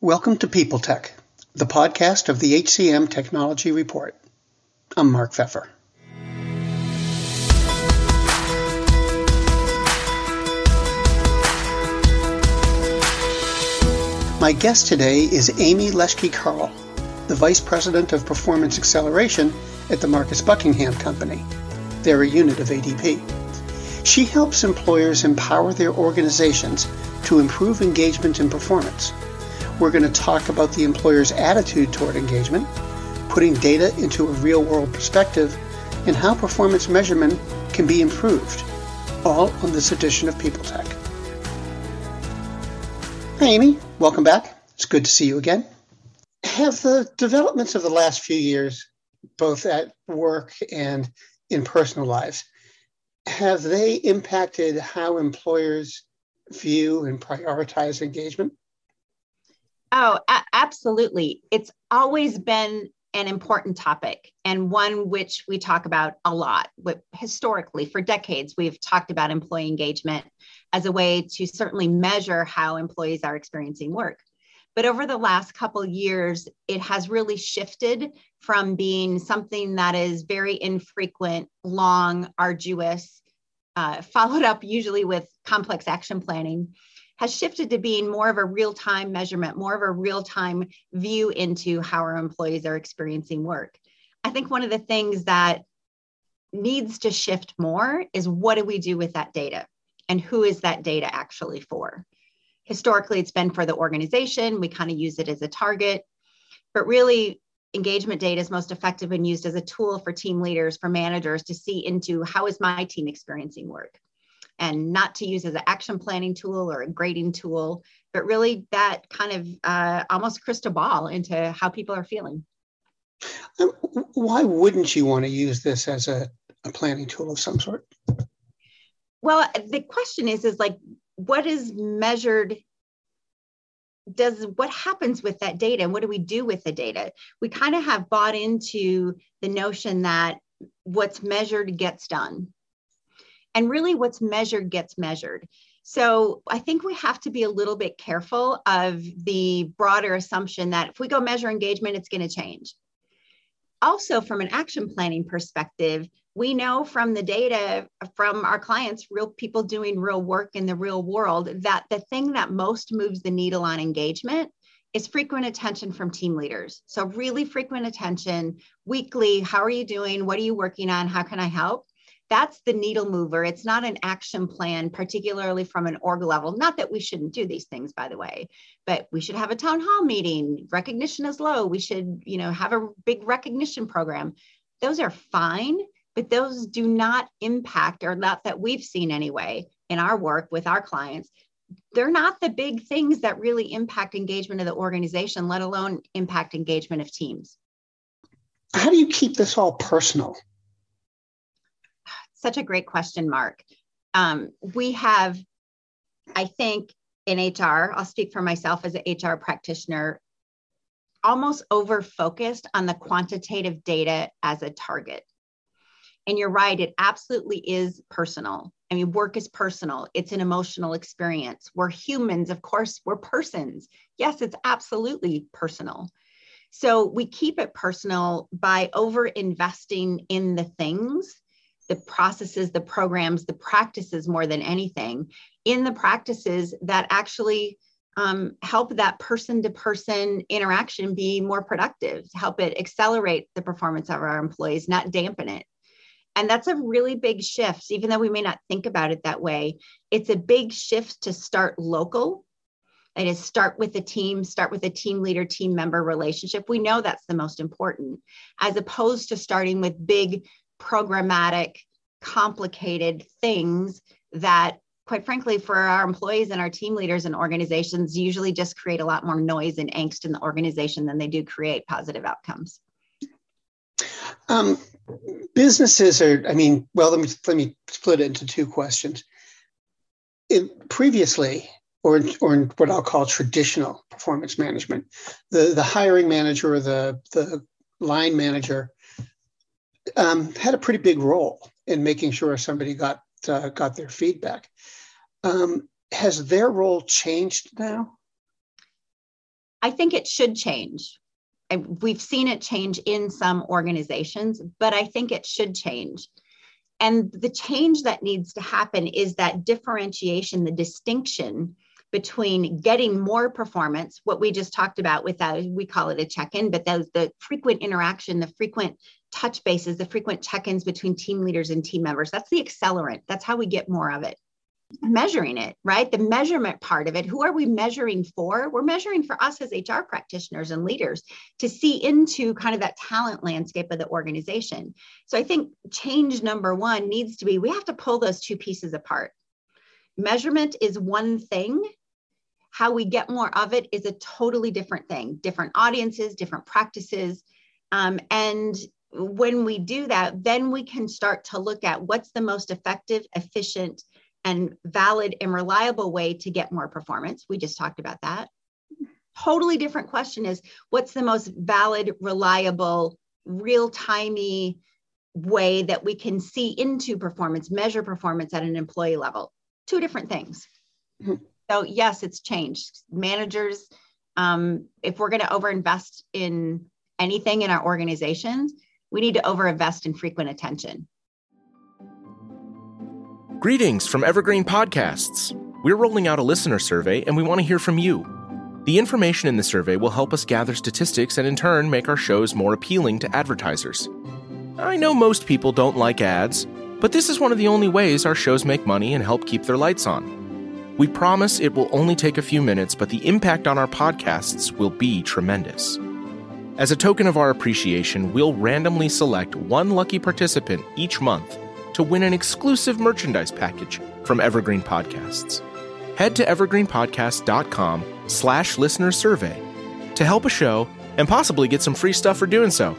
Welcome to People Tech, the podcast of the HCM Technology Report. I'm Mark Feffer. My guest today is Amy Leschke-Kahle, the Vice President of Performance Acceleration at the Marcus Buckingham Company. They're a unit of ADP. She helps employers empower their organizations to improve engagement and performance we're going to talk about the employer's attitude toward engagement, putting data into a real world perspective, and how performance measurement can be improved, all on this edition of People Tech. Hi, Amy. Welcome back. It's good to see you again. Have the developments of the last few years, both at work and in personal lives, have they impacted how employers view and prioritize engagement? Oh, a- absolutely. It's always been an important topic and one which we talk about a lot. Historically, for decades, we've talked about employee engagement as a way to certainly measure how employees are experiencing work. But over the last couple years, it has really shifted from being something that is very infrequent, long, arduous, uh, followed up usually with complex action planning has shifted to being more of a real time measurement, more of a real time view into how our employees are experiencing work. I think one of the things that needs to shift more is what do we do with that data and who is that data actually for? Historically, it's been for the organization. We kind of use it as a target, but really, engagement data is most effective when used as a tool for team leaders, for managers to see into how is my team experiencing work and not to use as an action planning tool or a grading tool, but really that kind of uh, almost crystal ball into how people are feeling. Um, why wouldn't you want to use this as a, a planning tool of some sort? Well, the question is, is like, what is measured does what happens with that data and what do we do with the data we kind of have bought into the notion that what's measured gets done and really what's measured gets measured. So I think we have to be a little bit careful of the broader assumption that if we go measure engagement, it's going to change. Also, from an action planning perspective, we know from the data from our clients, real people doing real work in the real world, that the thing that most moves the needle on engagement is frequent attention from team leaders. So, really frequent attention weekly. How are you doing? What are you working on? How can I help? That's the needle mover. It's not an action plan, particularly from an org level. Not that we shouldn't do these things, by the way, but we should have a town hall meeting. Recognition is low. We should, you know, have a big recognition program. Those are fine, but those do not impact, or not that we've seen anyway, in our work with our clients. They're not the big things that really impact engagement of the organization, let alone impact engagement of teams. How do you keep this all personal? Such a great question, Mark. Um, we have, I think, in HR, I'll speak for myself as an HR practitioner, almost over focused on the quantitative data as a target. And you're right, it absolutely is personal. I mean, work is personal, it's an emotional experience. We're humans, of course, we're persons. Yes, it's absolutely personal. So we keep it personal by over investing in the things the processes, the programs, the practices more than anything in the practices that actually um, help that person to person interaction be more productive, help it accelerate the performance of our employees, not dampen it. And that's a really big shift, even though we may not think about it that way. It's a big shift to start local. It is start with the team, start with a team leader, team member relationship. We know that's the most important, as opposed to starting with big programmatic, complicated things that quite frankly for our employees and our team leaders and organizations usually just create a lot more noise and angst in the organization than they do create positive outcomes. Um, businesses are i mean well let me let me split it into two questions. In, previously or, or in what i'll call traditional performance management the, the hiring manager or the, the line manager um, had a pretty big role in making sure somebody got uh, got their feedback. Um, has their role changed now? I think it should change. I, we've seen it change in some organizations, but I think it should change. And the change that needs to happen is that differentiation, the distinction between getting more performance, what we just talked about with that, we call it a check-in, but those the frequent interaction, the frequent touch bases, the frequent check-ins between team leaders and team members. That's the accelerant. That's how we get more of it. Measuring it, right? The measurement part of it. Who are we measuring for? We're measuring for us as HR practitioners and leaders to see into kind of that talent landscape of the organization. So I think change number one needs to be we have to pull those two pieces apart. Measurement is one thing, how we get more of it is a totally different thing, different audiences, different practices. Um, and when we do that, then we can start to look at what's the most effective, efficient, and valid and reliable way to get more performance. We just talked about that. Totally different question is what's the most valid, reliable, real timey way that we can see into performance, measure performance at an employee level? Two different things. Mm-hmm. So yes, it's changed. Managers, um, if we're going to overinvest in anything in our organizations, we need to overinvest in frequent attention. Greetings from Evergreen Podcasts. We're rolling out a listener survey and we want to hear from you. The information in the survey will help us gather statistics and in turn make our shows more appealing to advertisers. I know most people don't like ads, but this is one of the only ways our shows make money and help keep their lights on. We promise it will only take a few minutes, but the impact on our podcasts will be tremendous. As a token of our appreciation, we'll randomly select one lucky participant each month to win an exclusive merchandise package from Evergreen Podcasts. Head to evergreenpodcast.com slash listener survey to help a show and possibly get some free stuff for doing so.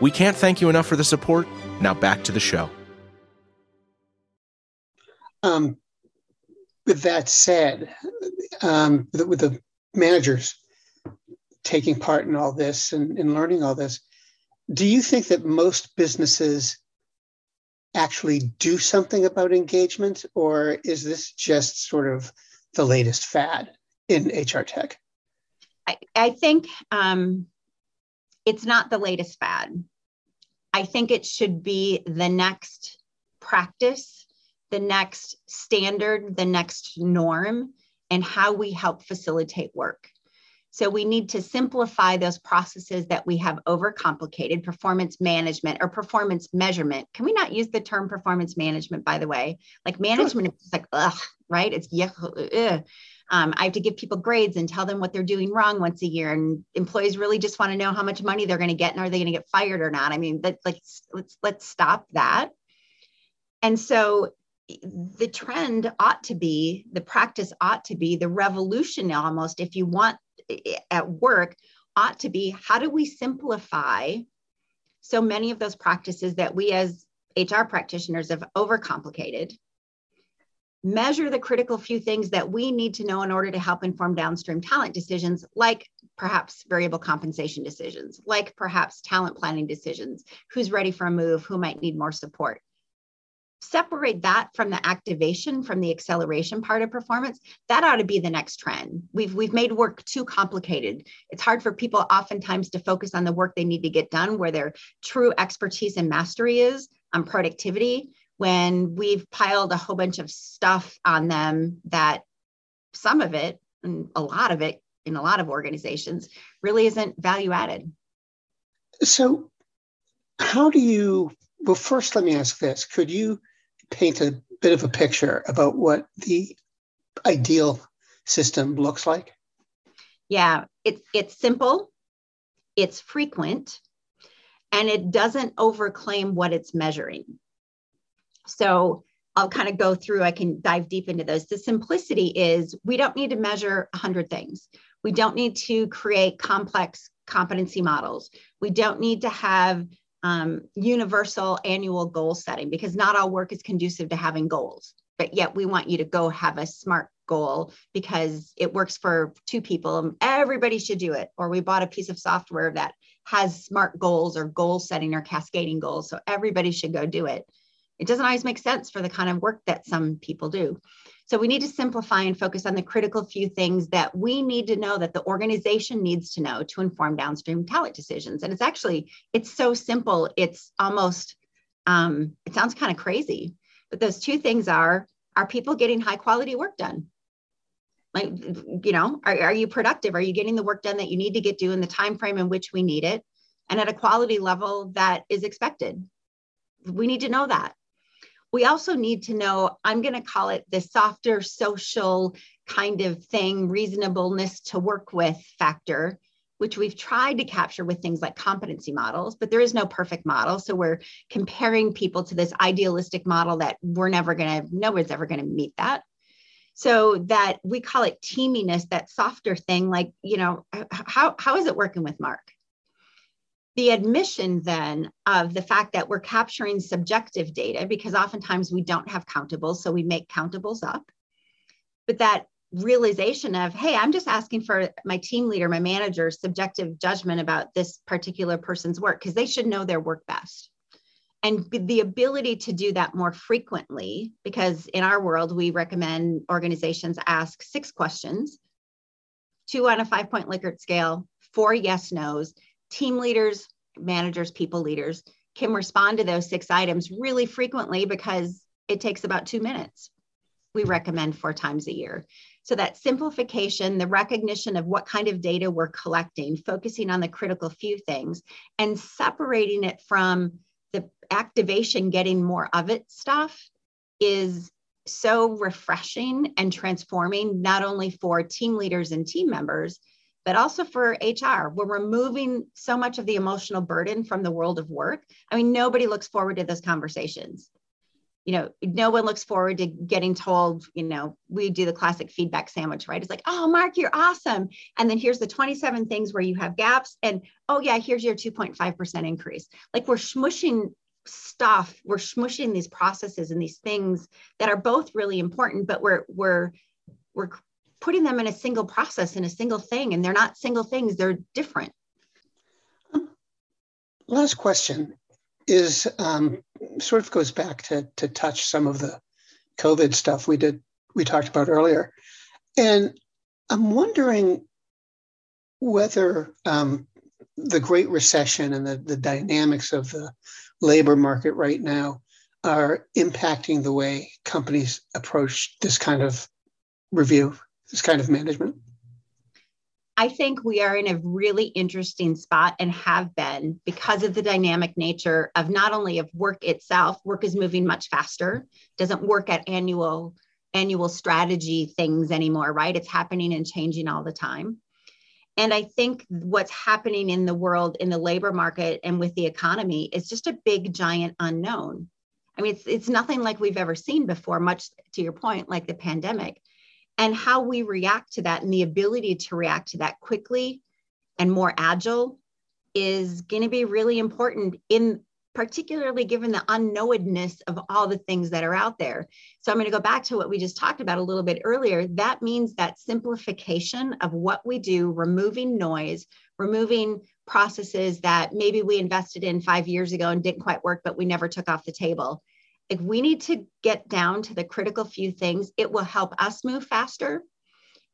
We can't thank you enough for the support. Now back to the show. Um, with that said, um, with, with, the managers taking part in all this and, and learning all this, do you think that most businesses actually do something about engagement, or is this just sort of the latest fad in HR tech? I, I think um, it's not the latest fad. I think it should be the next practice the next standard, the next norm, and how we help facilitate work. So we need to simplify those processes that we have overcomplicated performance management or performance measurement. Can we not use the term performance management, by the way? Like management sure. is like, ugh, right? It's yeah, ugh. Um, I have to give people grades and tell them what they're doing wrong once a year. And employees really just want to know how much money they're going to get and are they going to get fired or not? I mean, that like let's let's stop that. And so the trend ought to be, the practice ought to be, the revolution almost, if you want at work, ought to be how do we simplify so many of those practices that we as HR practitioners have overcomplicated? Measure the critical few things that we need to know in order to help inform downstream talent decisions, like perhaps variable compensation decisions, like perhaps talent planning decisions, who's ready for a move, who might need more support separate that from the activation from the acceleration part of performance that ought to be the next trend. We've we've made work too complicated. It's hard for people oftentimes to focus on the work they need to get done where their true expertise and mastery is on productivity when we've piled a whole bunch of stuff on them that some of it and a lot of it in a lot of organizations really isn't value added. So how do you well first let me ask this. Could you paint a bit of a picture about what the ideal system looks like? Yeah, it's it's simple, it's frequent, and it doesn't overclaim what it's measuring. So I'll kind of go through, I can dive deep into those. The simplicity is we don't need to measure 100 things. We don't need to create complex competency models. We don't need to have um, universal annual goal setting because not all work is conducive to having goals. But yet we want you to go have a smart goal because it works for two people. Everybody should do it. Or we bought a piece of software that has smart goals or goal setting or cascading goals. So everybody should go do it. It doesn't always make sense for the kind of work that some people do. So we need to simplify and focus on the critical few things that we need to know that the organization needs to know to inform downstream talent decisions. And it's actually, it's so simple. It's almost, um, it sounds kind of crazy, but those two things are, are people getting high quality work done? Like, you know, are, are you productive? Are you getting the work done that you need to get done in the time frame in which we need it? And at a quality level that is expected. We need to know that we also need to know i'm going to call it the softer social kind of thing reasonableness to work with factor which we've tried to capture with things like competency models but there is no perfect model. So we're comparing people to this idealistic model that we're never going to no one's ever going to meet that. So that we call it teaminess that softer thing like you know how, how is it working with mark the admission then of the fact that we're capturing subjective data because oftentimes we don't have countables so we make countables up. But that realization of hey i'm just asking for my team leader my manager subjective judgment about this particular person's work because they should know their work best. And the ability to do that more frequently because in our world we recommend organizations ask six questions two on a five point likert scale four yes nos team leaders, managers, people leaders can respond to those six items really frequently because it takes about two minutes. We recommend four times a year. So, that simplification, the recognition of what kind of data we're collecting, focusing on the critical few things, and separating it from the activation, getting more of it stuff is so refreshing and transforming, not only for team leaders and team members, but also for HR. We're removing so much of the emotional burden from the world of work. I mean, nobody looks forward to those conversations. You know, no one looks forward to getting told, you know, we do the classic feedback sandwich, right? It's like, oh, Mark, you're awesome. And then here's the 27 things where you have gaps. And oh, yeah, here's your 2.5% increase. Like we're smushing stuff, we're smushing these processes and these things that are both really important, but we're, we're, we're putting them in a single process in a single thing and they're not single things they're different. Last question is um, sort of goes back to to touch some of the covid stuff we did we talked about earlier. And i'm wondering whether um, the great recession and the, the dynamics of the labor market right now are impacting the way companies approach this kind of review this kind of management? I think we are in a really interesting spot and have been because of the dynamic nature of not only of work itself, work is moving much faster, doesn't work at annual annual strategy things anymore, right? It's happening and changing all the time. And I think what's happening in the world, in the labor market, and with the economy is just a big, giant unknown. I mean, it's, it's nothing like we've ever seen before, much to your point, like the pandemic and how we react to that and the ability to react to that quickly and more agile is going to be really important in particularly given the unknowedness of all the things that are out there. So I'm going to go back to what we just talked about a little bit earlier. That means that simplification of what we do, removing noise, removing processes that maybe we invested in 5 years ago and didn't quite work but we never took off the table if we need to get down to the critical few things, it will help us move faster.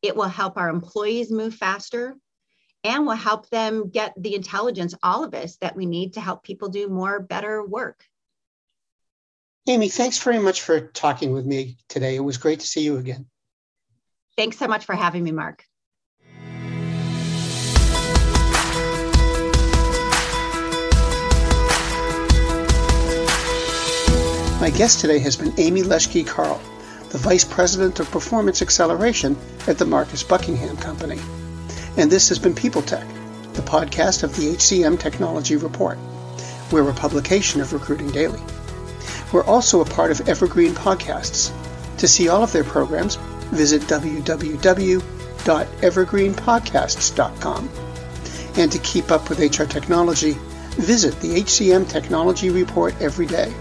It will help our employees move faster and will help them get the intelligence, all of us, that we need to help people do more, better work. Amy, thanks very much for talking with me today. It was great to see you again. Thanks so much for having me, Mark. My guest today has been Amy Leschke-Kahle, the Vice President of Performance Acceleration at the Marcus Buckingham Company. And this has been People Tech, the podcast of the HCM Technology Report. We're a publication of Recruiting Daily. We're also a part of Evergreen Podcasts. To see all of their programs, visit www.evergreenpodcasts.com. And to keep up with HR technology, visit the HCM Technology Report every day.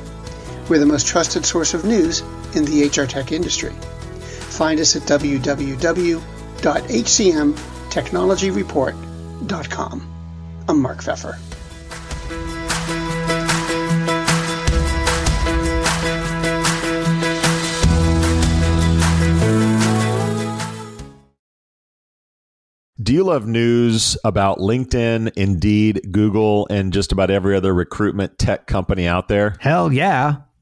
We're the most trusted source of news in the HR tech industry. Find us at www.hcmtechnologyreport.com. I'm Mark Feffer. Do you love news about LinkedIn, Indeed, Google, and just about every other recruitment tech company out there? Hell yeah.